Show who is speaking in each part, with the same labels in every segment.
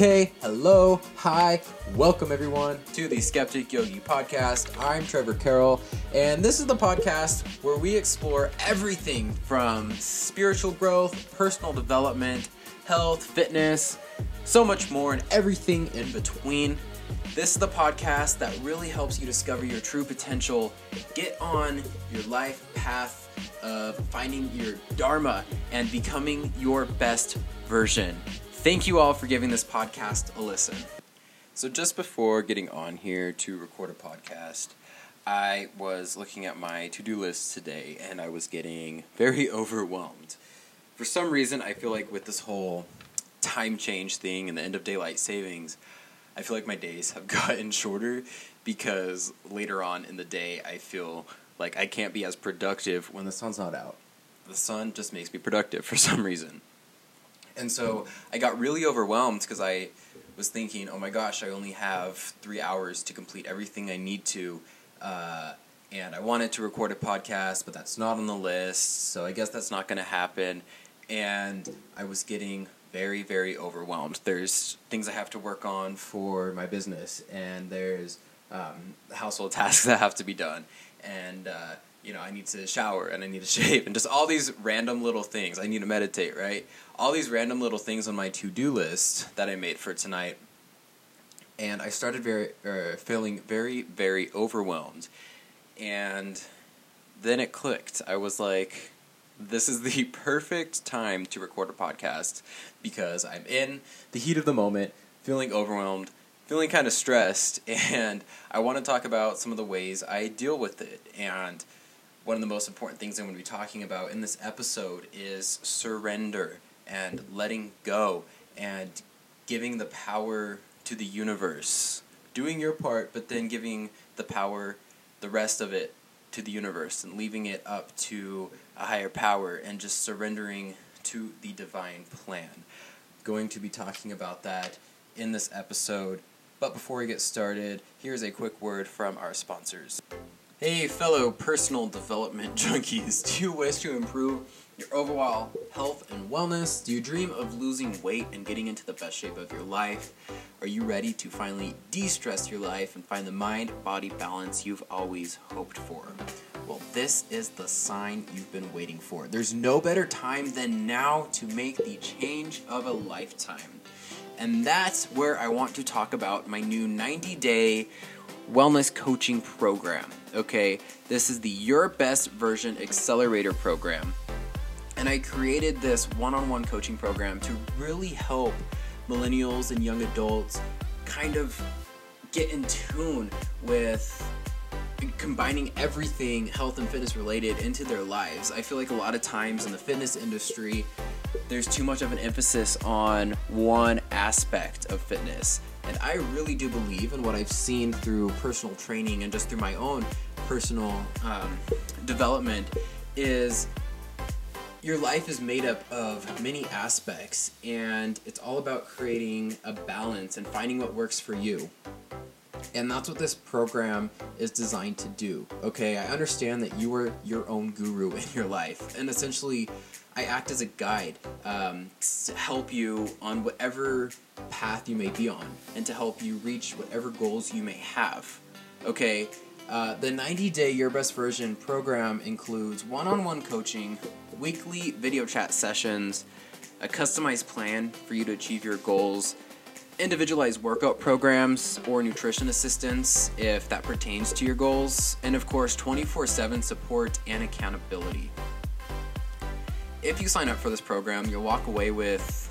Speaker 1: Okay, hello, hi, welcome everyone to the Skeptic Yogi podcast. I'm Trevor Carroll, and this is the podcast where we explore everything from spiritual growth, personal development, health, fitness, so much more, and everything in between. This is the podcast that really helps you discover your true potential, get on your life path of finding your Dharma and becoming your best version. Thank you all for giving this podcast a listen. So, just before getting on here to record a podcast, I was looking at my to do list today and I was getting very overwhelmed. For some reason, I feel like with this whole time change thing and the end of daylight savings, I feel like my days have gotten shorter because later on in the day, I feel like I can't be as productive when the sun's not out. The sun just makes me productive for some reason. And so I got really overwhelmed because I was thinking, oh my gosh, I only have three hours to complete everything I need to. Uh, and I wanted to record a podcast, but that's not on the list, so I guess that's not going to happen. And I was getting very, very overwhelmed. There's things I have to work on for my business, and there's um, household tasks that have to be done. And uh, you know, I need to shower and I need to shave and just all these random little things. I need to meditate, right? All these random little things on my to do list that I made for tonight. And I started very uh, feeling very very overwhelmed. And then it clicked. I was like this is the perfect time to record a podcast because I'm in the heat of the moment, feeling overwhelmed, feeling kind of stressed, and I want to talk about some of the ways I deal with it. And one of the most important things I'm going to be talking about in this episode is surrender and letting go and giving the power to the universe. Doing your part, but then giving the power, the rest of it, to the universe and leaving it up to a higher power and just surrendering to the divine plan. Going to be talking about that in this episode. But before we get started, here's a quick word from our sponsors. Hey, fellow personal development junkies, do you wish to improve your overall health and wellness? Do you dream of losing weight and getting into the best shape of your life? Are you ready to finally de stress your life and find the mind body balance you've always hoped for? Well, this is the sign you've been waiting for. There's no better time than now to make the change of a lifetime. And that's where I want to talk about my new 90 day wellness coaching program. Okay, this is the Your Best Version Accelerator program. And I created this one on one coaching program to really help millennials and young adults kind of get in tune with combining everything health and fitness related into their lives. I feel like a lot of times in the fitness industry, there's too much of an emphasis on one aspect of fitness. And I really do believe in what I've seen through personal training and just through my own personal um, development is your life is made up of many aspects and it's all about creating a balance and finding what works for you. And that's what this program is designed to do. Okay, I understand that you are your own guru in your life, and essentially, I act as a guide um, to help you on whatever path you may be on and to help you reach whatever goals you may have. Okay, uh, the 90 day Your Best Version program includes one on one coaching, weekly video chat sessions, a customized plan for you to achieve your goals, individualized workout programs or nutrition assistance if that pertains to your goals, and of course, 24 7 support and accountability. If you sign up for this program, you'll walk away with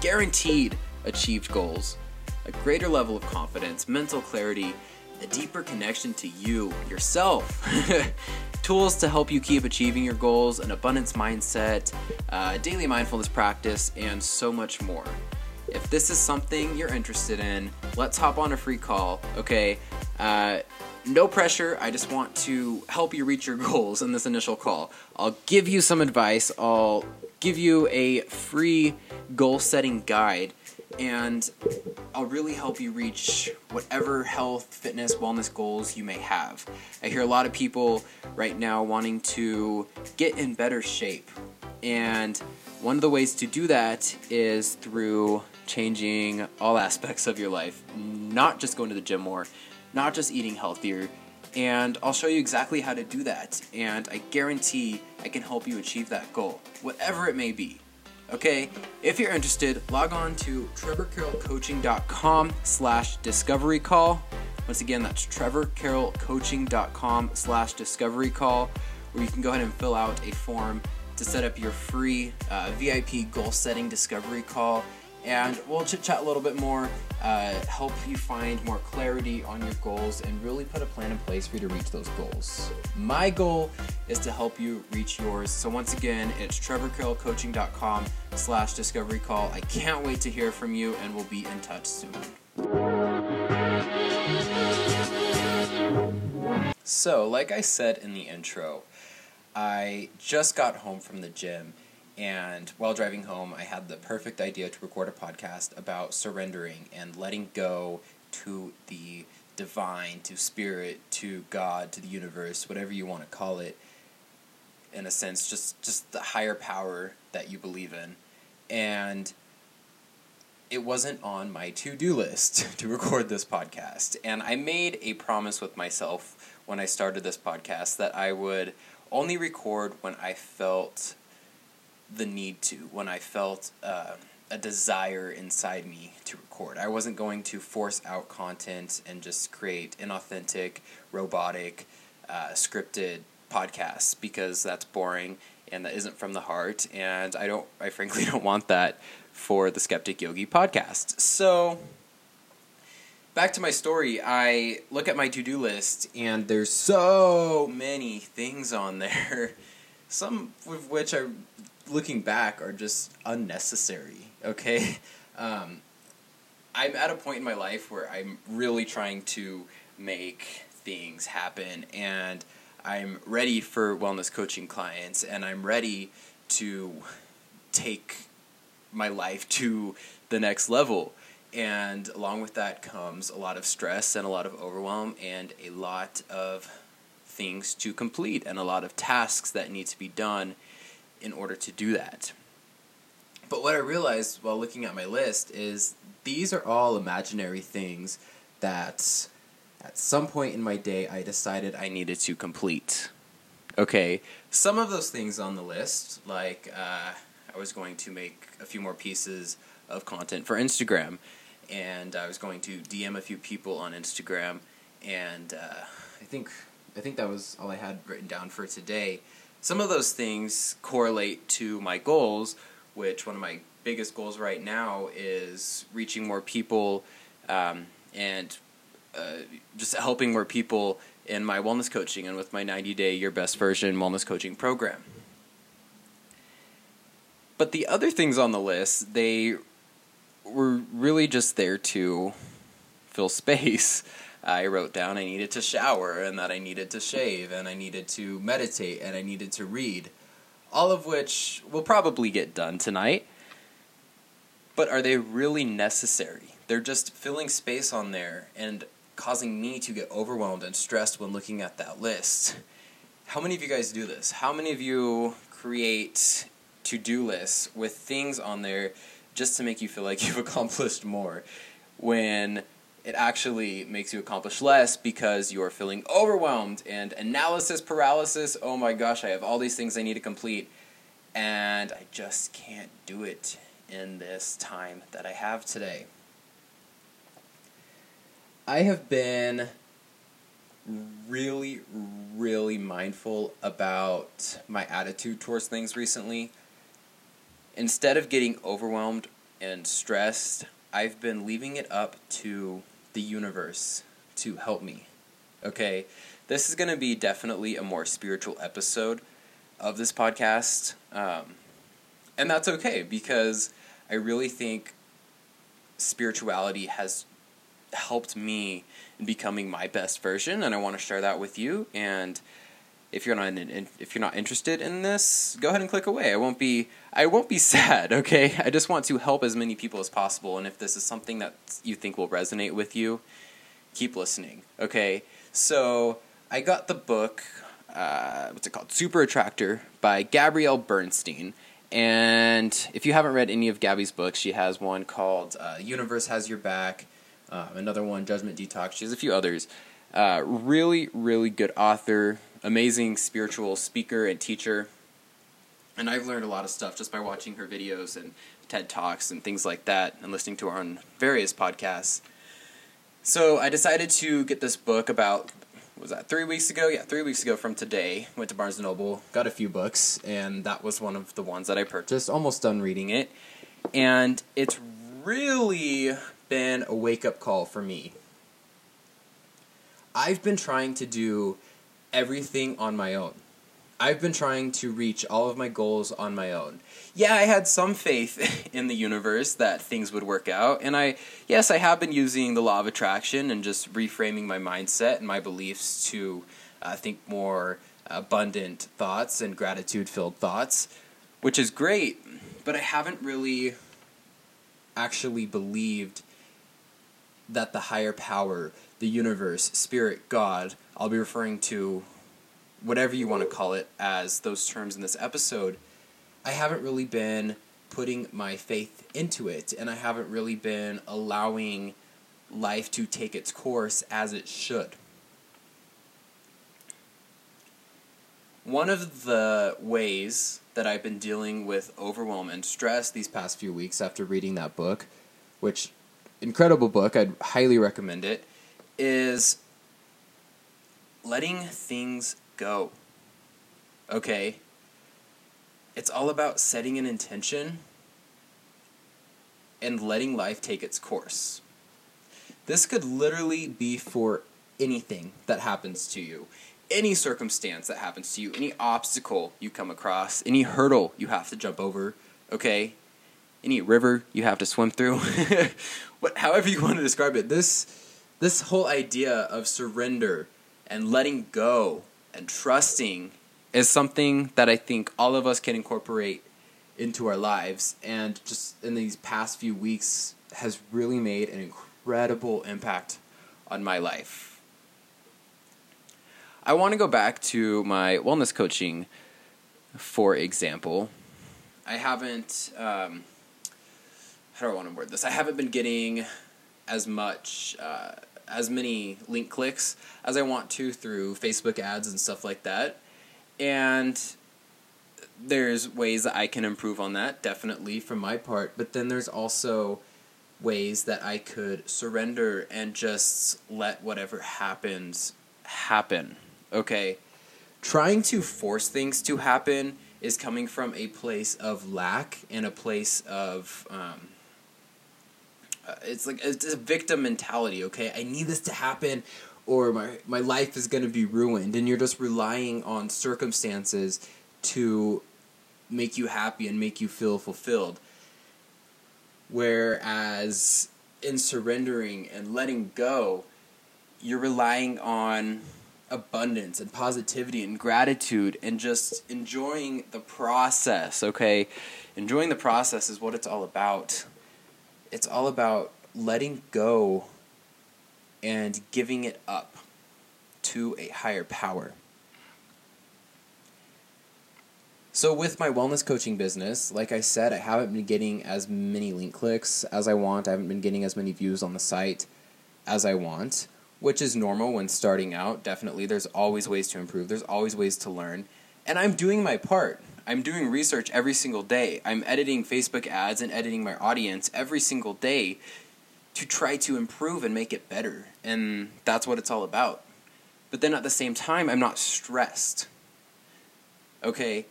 Speaker 1: guaranteed achieved goals, a greater level of confidence, mental clarity, a deeper connection to you, yourself, tools to help you keep achieving your goals, an abundance mindset, uh, daily mindfulness practice, and so much more. If this is something you're interested in, let's hop on a free call, okay? Uh, no pressure. I just want to help you reach your goals in this initial call. I'll give you some advice. I'll give you a free goal setting guide and I'll really help you reach whatever health, fitness, wellness goals you may have. I hear a lot of people right now wanting to get in better shape. And one of the ways to do that is through changing all aspects of your life, not just going to the gym more, not just eating healthier. And I'll show you exactly how to do that. And I guarantee I can help you achieve that goal, whatever it may be. Okay, if you're interested, log on to trevorcarrollcoaching.com slash discovery call. Once again, that's trevorcarrollcoaching.com slash discovery call, where you can go ahead and fill out a form to set up your free uh, VIP goal setting discovery call. And we'll chit chat a little bit more, uh, help you find more clarity on your goals, and really put a plan in place for you to reach those goals. My goal is to help you reach yours. So once again, it's trevorcarrollcoaching.com slash discovery call. I can't wait to hear from you, and we'll be in touch soon. So, like I said in the intro, I just got home from the gym, and while driving home, I had the perfect idea to record a podcast about surrendering and letting go to the divine, to spirit, to God, to the universe, whatever you want to call it. In a sense, just just the higher power that you believe in, and it wasn't on my to-do list to record this podcast. And I made a promise with myself when I started this podcast that I would only record when I felt the need to, when I felt uh, a desire inside me to record. I wasn't going to force out content and just create inauthentic, robotic, uh, scripted podcasts because that's boring and that isn't from the heart. And I don't, I frankly don't want that for the Skeptic Yogi podcast. So back to my story, I look at my to do list and there's so many things on there. Some of which are, looking back, are just unnecessary. Okay, um, I'm at a point in my life where I'm really trying to make things happen, and I'm ready for wellness coaching clients, and I'm ready to take my life to the next level and along with that comes a lot of stress and a lot of overwhelm and a lot of things to complete and a lot of tasks that need to be done in order to do that. But what I realized while looking at my list is these are all imaginary things that at some point in my day I decided I needed to complete. Okay, some of those things on the list, like uh, I was going to make a few more pieces of content for Instagram and I was going to DM a few people on Instagram, and uh, I think I think that was all I had written down for today. Some of those things correlate to my goals, which one of my biggest goals right now is reaching more people um, and uh, just helping more people in my wellness coaching and with my 90 day Your Best Version wellness coaching program. But the other things on the list, they were really just there to fill space. I wrote down I needed to shower and that I needed to shave and I needed to meditate and I needed to read. All of which will probably get done tonight. But are they really necessary? They're just filling space on there and causing me to get overwhelmed and stressed when looking at that list. How many of you guys do this? How many of you create to do lists with things on there just to make you feel like you've accomplished more when it actually makes you accomplish less because you're feeling overwhelmed and analysis paralysis. Oh my gosh, I have all these things I need to complete and I just can't do it in this time that I have today. I have been really, really mindful about my attitude towards things recently instead of getting overwhelmed and stressed, I've been leaving it up to the universe to help me. Okay? This is going to be definitely a more spiritual episode of this podcast. Um, and that's okay because I really think spirituality has helped me in becoming my best version and I want to share that with you and if you're not in, if you're not interested in this, go ahead and click away. I won't be I won't be sad, okay? I just want to help as many people as possible and if this is something that you think will resonate with you, keep listening, okay? So, I got the book uh, what's it called? Super Attractor by Gabrielle Bernstein. And if you haven't read any of Gabby's books, she has one called uh, Universe Has Your Back, uh, another one, Judgment Detox. She has a few others. Uh, really, really good author, amazing spiritual speaker and teacher. And I've learned a lot of stuff just by watching her videos and TED Talks and things like that and listening to her on various podcasts. So I decided to get this book about was that three weeks ago? Yeah, three weeks ago from today. Went to Barnes and Noble, got a few books, and that was one of the ones that I purchased. Almost done reading it, and it's really been a wake up call for me. I've been trying to do everything on my own. I've been trying to reach all of my goals on my own. Yeah, I had some faith in the universe that things would work out, and I, yes, I have been using the law of attraction and just reframing my mindset and my beliefs to uh, think more abundant thoughts and gratitude filled thoughts, which is great, but I haven't really actually believed that the higher power, the universe, spirit, God, I'll be referring to whatever you want to call it as those terms in this episode, I haven't really been putting my faith into it and I haven't really been allowing life to take its course as it should. One of the ways that I've been dealing with overwhelm and stress these past few weeks after reading that book, which incredible book, I'd highly recommend it, is letting things go. Okay? It's all about setting an intention and letting life take its course. This could literally be for anything that happens to you, any circumstance that happens to you, any obstacle you come across, any hurdle you have to jump over, okay? Any river you have to swim through. what however you want to describe it. This this whole idea of surrender and letting go and trusting is something that I think all of us can incorporate into our lives and just in these past few weeks has really made an incredible impact on my life. I want to go back to my wellness coaching, for example. I haven't, um, how do I want to word this? I haven't been getting as much uh, as many link clicks as I want to through Facebook ads and stuff like that. And there's ways that I can improve on that, definitely from my part. But then there's also ways that I could surrender and just let whatever happens happen. Okay? Trying to force things to happen is coming from a place of lack and a place of um, uh, it's like it's a victim mentality. Okay, I need this to happen, or my my life is going to be ruined, and you're just relying on circumstances to make you happy and make you feel fulfilled. Whereas in surrendering and letting go, you're relying on abundance and positivity and gratitude and just enjoying the process, okay? Enjoying the process is what it's all about it's all about letting go and giving it up to a higher power. So, with my wellness coaching business, like I said, I haven't been getting as many link clicks as I want. I haven't been getting as many views on the site as I want, which is normal when starting out. Definitely, there's always ways to improve, there's always ways to learn. And I'm doing my part. I'm doing research every single day. I'm editing Facebook ads and editing my audience every single day to try to improve and make it better. And that's what it's all about. But then at the same time, I'm not stressed. Okay?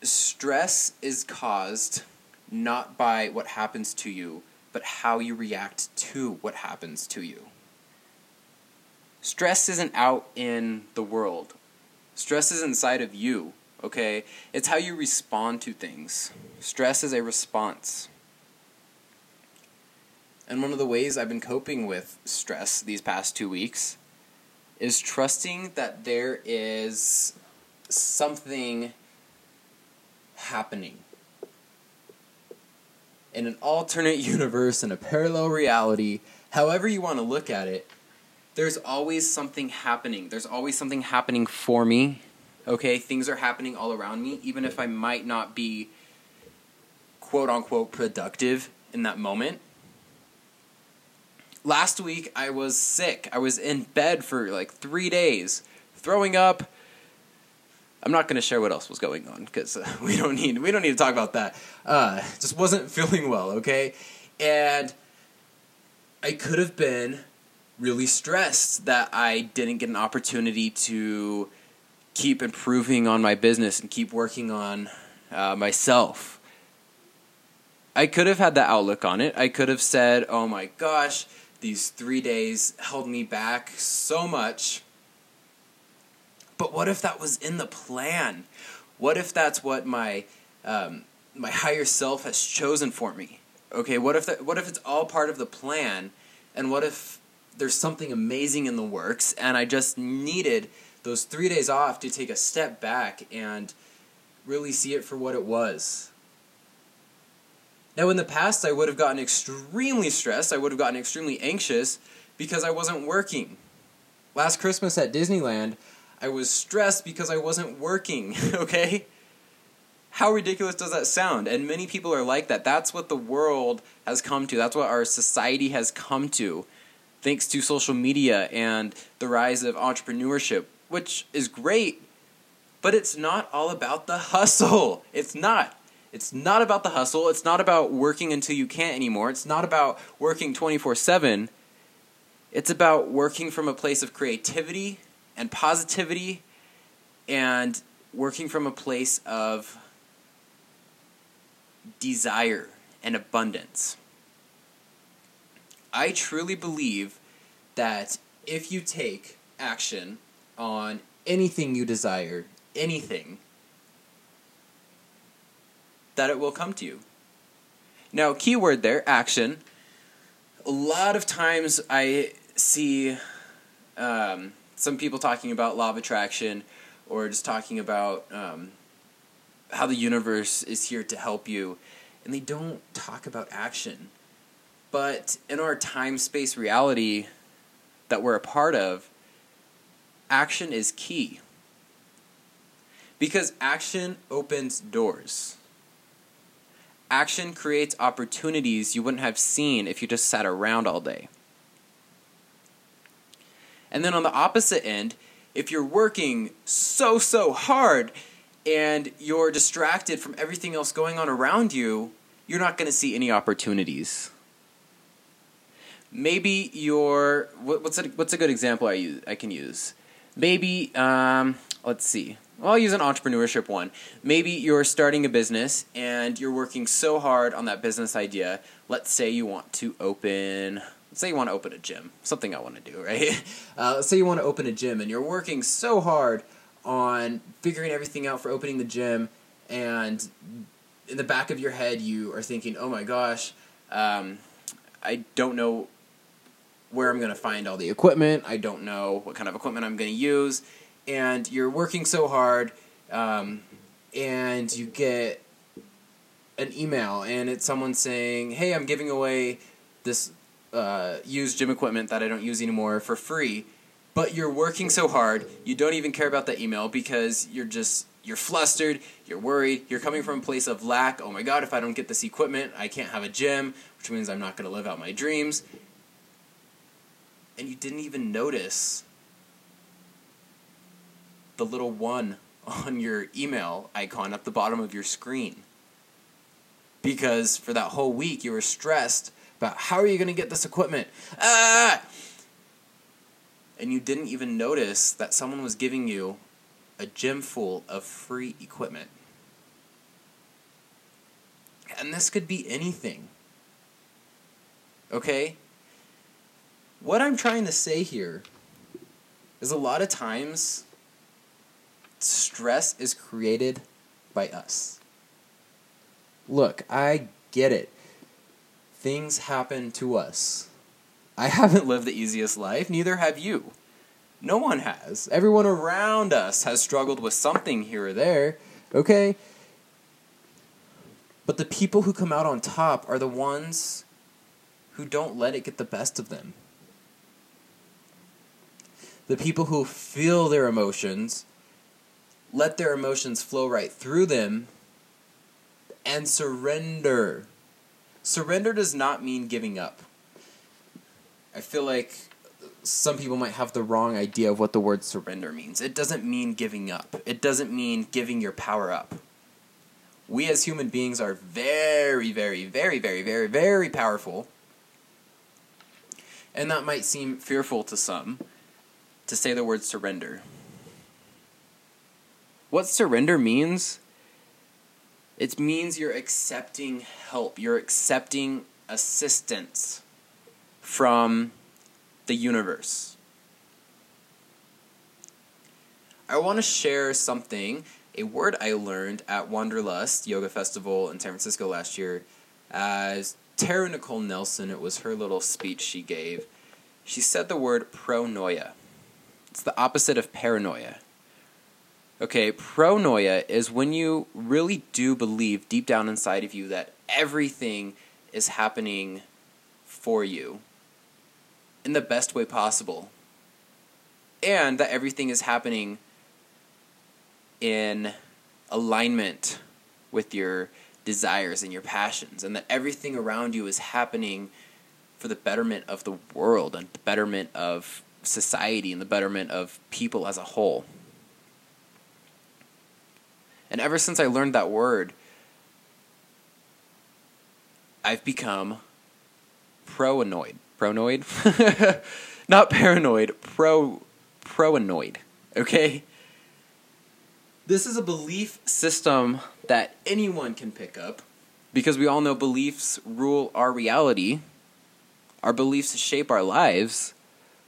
Speaker 1: Stress is caused not by what happens to you, but how you react to what happens to you. Stress isn't out in the world, stress is inside of you okay? It's how you respond to things. Stress is a response. And one of the ways I've been coping with stress these past two weeks is trusting that there is something happening. In an alternate universe, in a parallel reality, however you want to look at it, there's always something happening. There's always something happening for me Okay, things are happening all around me, even if I might not be quote unquote productive in that moment. Last week I was sick. I was in bed for like three days, throwing up. I'm not going to share what else was going on because uh, we don't need we don't need to talk about that. Uh, just wasn't feeling well, okay, and I could have been really stressed that I didn't get an opportunity to keep improving on my business and keep working on uh, myself. I could have had that outlook on it. I could have said, "Oh my gosh." These three days held me back so much. But what if that was in the plan? What if that's what my um, my higher self has chosen for me? Okay, what if that, what if it's all part of the plan, and what if there's something amazing in the works, and I just needed those three days off to take a step back and really see it for what it was. Now, in the past, I would have gotten extremely stressed. I would have gotten extremely anxious because I wasn't working. Last Christmas at Disneyland, I was stressed because I wasn't working, okay? How ridiculous does that sound? And many people are like that. That's what the world has come to, that's what our society has come to, thanks to social media and the rise of entrepreneurship, which is great, but it's not all about the hustle. It's not. It's not about the hustle. It's not about working until you can't anymore. It's not about working 24 7. It's about working from a place of creativity and positivity and working from a place of desire and abundance. I truly believe that if you take action on anything you desire, anything, that it will come to you. Now, keyword there, action. A lot of times I see um, some people talking about law of attraction or just talking about um, how the universe is here to help you, and they don't talk about action. But in our time space reality that we're a part of, action is key. Because action opens doors. Action creates opportunities you wouldn't have seen if you just sat around all day. And then on the opposite end, if you're working so, so hard and you're distracted from everything else going on around you, you're not going to see any opportunities. Maybe you're what's a, what's a good example I use I can use? Maybe um, let's see. Well, I'll use an entrepreneurship one. Maybe you're starting a business and you're working so hard on that business idea. Let's say you want to open, let's say you want to open a gym, something I want to do, right? Uh, let's say you want to open a gym and you're working so hard on figuring everything out for opening the gym, and in the back of your head, you are thinking, oh my gosh, um, I don't know where I'm going to find all the equipment. I don't know what kind of equipment I'm going to use and you're working so hard, um, and you get an email, and it's someone saying, "Hey, I'm giving away this uh, used gym equipment that I don't use anymore for free." But you're working so hard, you don't even care about that email because you're just you're flustered, you're worried, you're coming from a place of lack. Oh my god, if I don't get this equipment, I can't have a gym, which means I'm not going to live out my dreams. And you didn't even notice the little one on your email icon at the bottom of your screen. Because for that whole week you were stressed about how are you going to get this equipment? Ah! And you didn't even notice that someone was giving you a gym full of free equipment. And this could be anything. Okay? What I'm trying to say here is a lot of times stress is created by us. Look, I get it. Things happen to us. I haven't lived the easiest life, neither have you. No one has. Everyone around us has struggled with something here or there, okay? But the people who come out on top are the ones who don't let it get the best of them. The people who feel their emotions let their emotions flow right through them and surrender. Surrender does not mean giving up. I feel like some people might have the wrong idea of what the word surrender means. It doesn't mean giving up, it doesn't mean giving your power up. We as human beings are very, very, very, very, very, very powerful. And that might seem fearful to some to say the word surrender. What surrender means? It means you're accepting help, you're accepting assistance from the universe. I want to share something, a word I learned at Wanderlust Yoga Festival in San Francisco last year. As Tara Nicole Nelson, it was her little speech she gave. She said the word pronoia. It's the opposite of paranoia. Okay, pronoia is when you really do believe deep down inside of you that everything is happening for you in the best way possible. And that everything is happening in alignment with your desires and your passions, and that everything around you is happening for the betterment of the world and the betterment of society and the betterment of people as a whole. And ever since I learned that word, I've become pro-annoyed. Pronoid? Not paranoid, pro proanoid. Okay? This is a belief system that anyone can pick up because we all know beliefs rule our reality. Our beliefs shape our lives.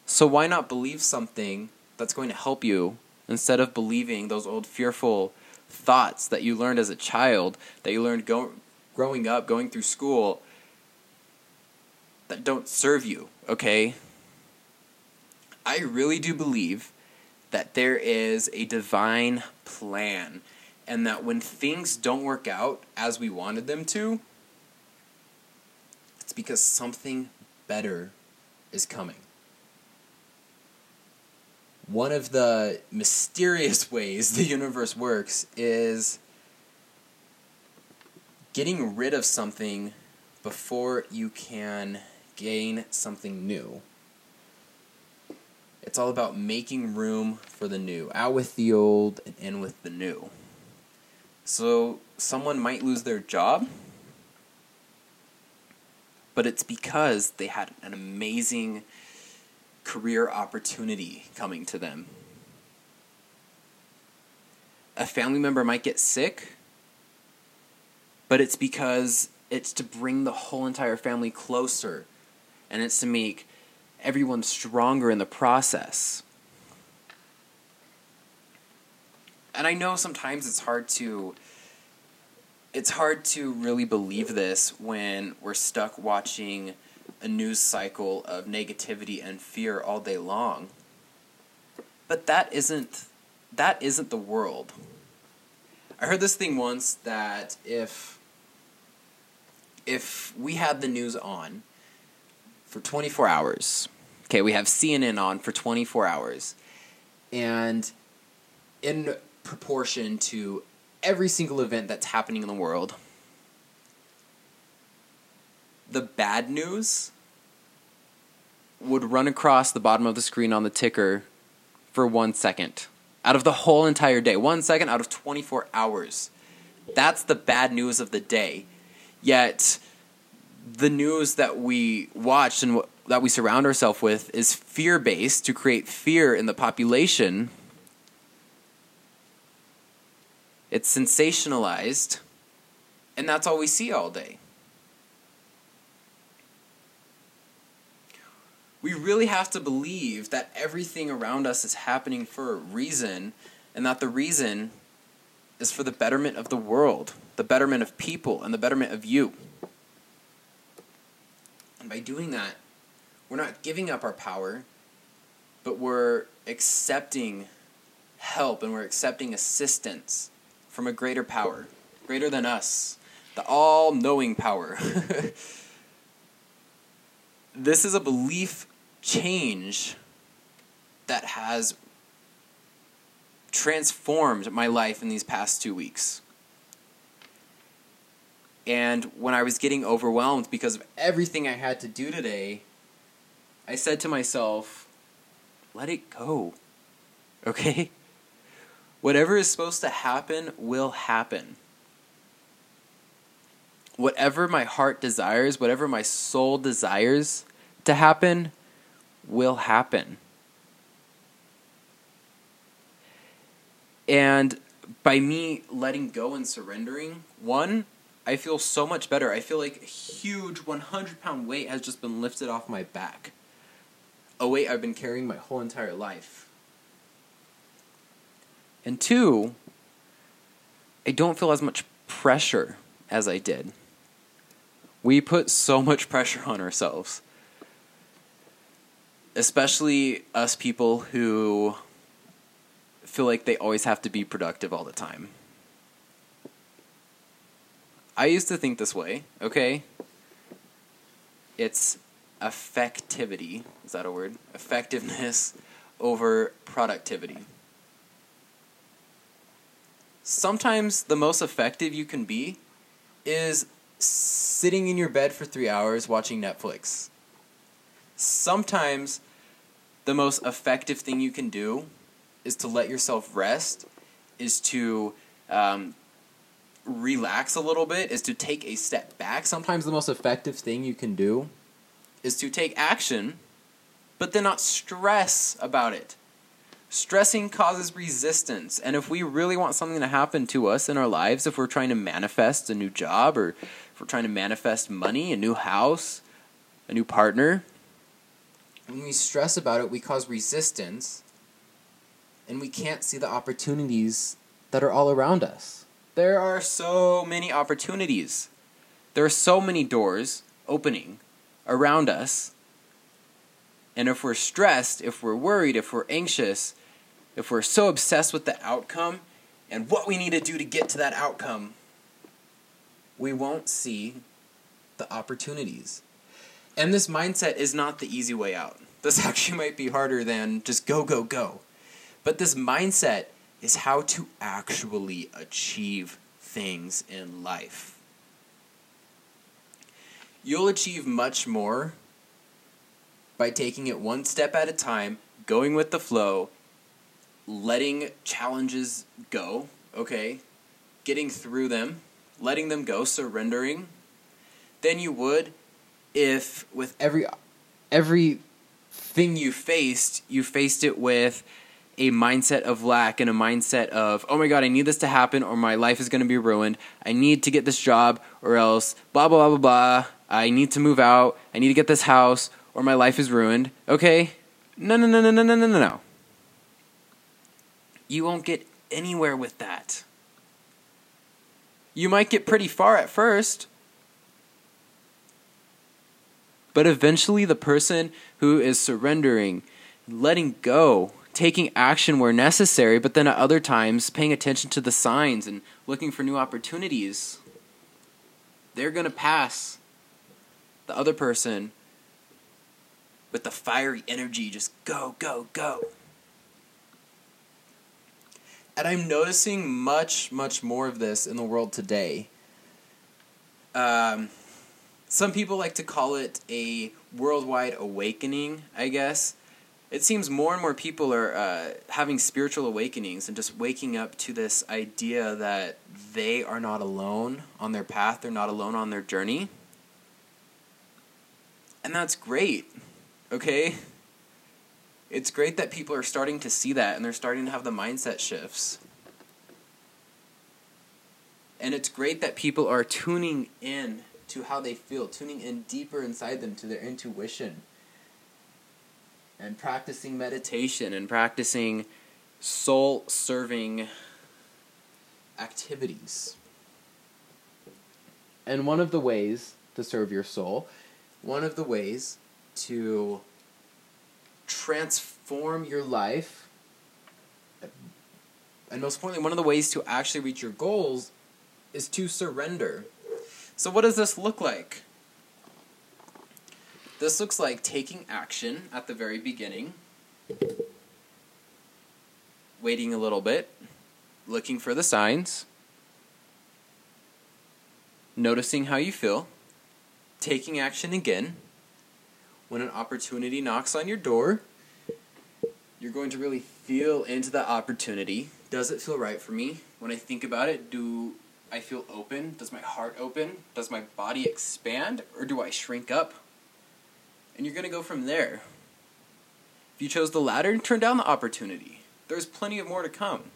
Speaker 1: So why not believe something that's going to help you instead of believing those old fearful thoughts that you learned as a child, that you learned go- growing up, going through school, that don't serve you, okay? I really do believe that there is a divine plan and that when things don't work out as we wanted them to, it's because something better is coming. One of the mysterious ways the universe works is getting rid of something before you can gain something new. It's all about making room for the new, out with the old and in with the new. So, someone might lose their job, but it's because they had an amazing career opportunity coming to them. A family member might get sick, but it's because it's to bring the whole entire family closer and it's to make everyone stronger in the process. And I know sometimes it's hard to it's hard to really believe this when we're stuck watching a news cycle of negativity and fear all day long. But that isn't that isn't the world. I heard this thing once that if if we had the news on for 24 hours. Okay, we have CNN on for 24 hours. And in proportion to every single event that's happening in the world, the bad news would run across the bottom of the screen on the ticker for one second out of the whole entire day. One second out of 24 hours. That's the bad news of the day. Yet, the news that we watch and that we surround ourselves with is fear based to create fear in the population. It's sensationalized, and that's all we see all day. We really have to believe that everything around us is happening for a reason, and that the reason is for the betterment of the world, the betterment of people, and the betterment of you. And by doing that, we're not giving up our power, but we're accepting help and we're accepting assistance from a greater power, greater than us, the all knowing power. this is a belief change that has transformed my life in these past two weeks. And when I was getting overwhelmed because of everything I had to do today, I said to myself, let it go. Okay? Whatever is supposed to happen will happen. Whatever my heart desires, whatever my soul desires to happen, will happen. And by me letting go and surrendering, one, I feel so much better. I feel like a huge 100 pound weight has just been lifted off my back. A weight I've been carrying my whole entire life. And two, I don't feel as much pressure as I did. We put so much pressure on ourselves, especially us people who feel like they always have to be productive all the time. I used to think this way, okay? It's effectivity. Is that a word? Effectiveness over productivity. Sometimes the most effective you can be is sitting in your bed for three hours watching Netflix. Sometimes the most effective thing you can do is to let yourself rest, is to um, relax a little bit, is to take a step back. Sometimes the most effective thing you can do is to take action, but then not stress about it. Stressing causes resistance, and if we really want something to happen to us in our lives, if we're trying to manifest a new job or if we're trying to manifest money, a new house, a new partner, when we stress about it, we cause resistance and we can't see the opportunities that are all around us. There are so many opportunities. There are so many doors opening around us. And if we're stressed, if we're worried, if we're anxious, if we're so obsessed with the outcome and what we need to do to get to that outcome, we won't see the opportunities. And this mindset is not the easy way out. This actually might be harder than just go, go, go. But this mindset is how to actually achieve things in life. You'll achieve much more by taking it one step at a time, going with the flow, letting challenges go, okay? Getting through them, letting them go, surrendering, than you would if with every every thing you faced, you faced it with a mindset of lack and a mindset of, oh my God, I need this to happen or my life is going to be ruined. I need to get this job or else blah, blah, blah, blah, blah. I need to move out. I need to get this house or my life is ruined. Okay? No, no, no, no, no, no, no, no. You won't get anywhere with that. You might get pretty far at first. But eventually, the person who is surrendering, letting go, taking action where necessary, but then at other times paying attention to the signs and looking for new opportunities. They're going to pass the other person with the fiery energy just go, go, go. And I'm noticing much, much more of this in the world today. Um, some people like to call it a worldwide awakening, I guess it seems more and more people are uh, having spiritual awakenings and just waking up to this idea that they are not alone on their path, they're not alone on their journey. And that's great, okay? It's great that people are starting to see that and they're starting to have the mindset shifts. And it's great that people are tuning in to how they feel, tuning in deeper inside them to their intuition and practicing meditation and practicing soul serving activities. And one of the ways to serve your soul, one of the ways to transform your life, and most importantly, one of the ways to actually reach your goals is to surrender. So, what does this look like? This looks like taking action at the very beginning, waiting a little bit, looking for the signs, noticing how you feel, taking action again. When an opportunity knocks on your door, you're going to really feel into that opportunity. Does it feel right for me? When I think about it, do I feel open? Does my heart open? Does my body expand? Or do I shrink up? And you're going to go from there. If you chose the latter, turn down the opportunity. There's plenty of more to come.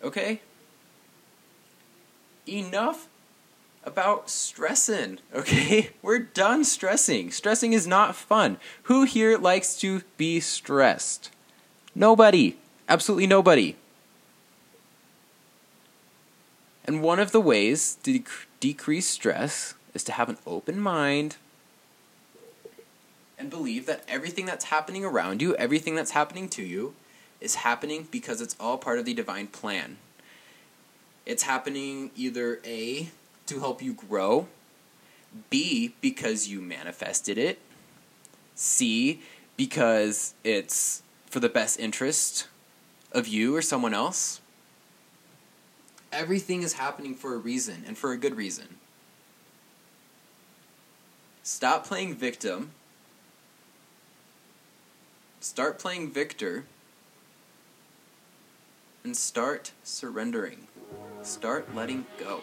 Speaker 1: Okay? Enough about stressing, okay? We're done stressing. Stressing is not fun. Who here likes to be stressed? Nobody. Absolutely nobody. And one of the ways to dec- decrease stress is to have an open mind and believe that everything that's happening around you, everything that's happening to you, is happening because it's all part of the divine plan. It's happening either A, to help you grow, B, because you manifested it, C, because it's for the best interest of you or someone else. Everything is happening for a reason and for a good reason. Stop playing victim. Start playing victor. And start surrendering. Start letting go.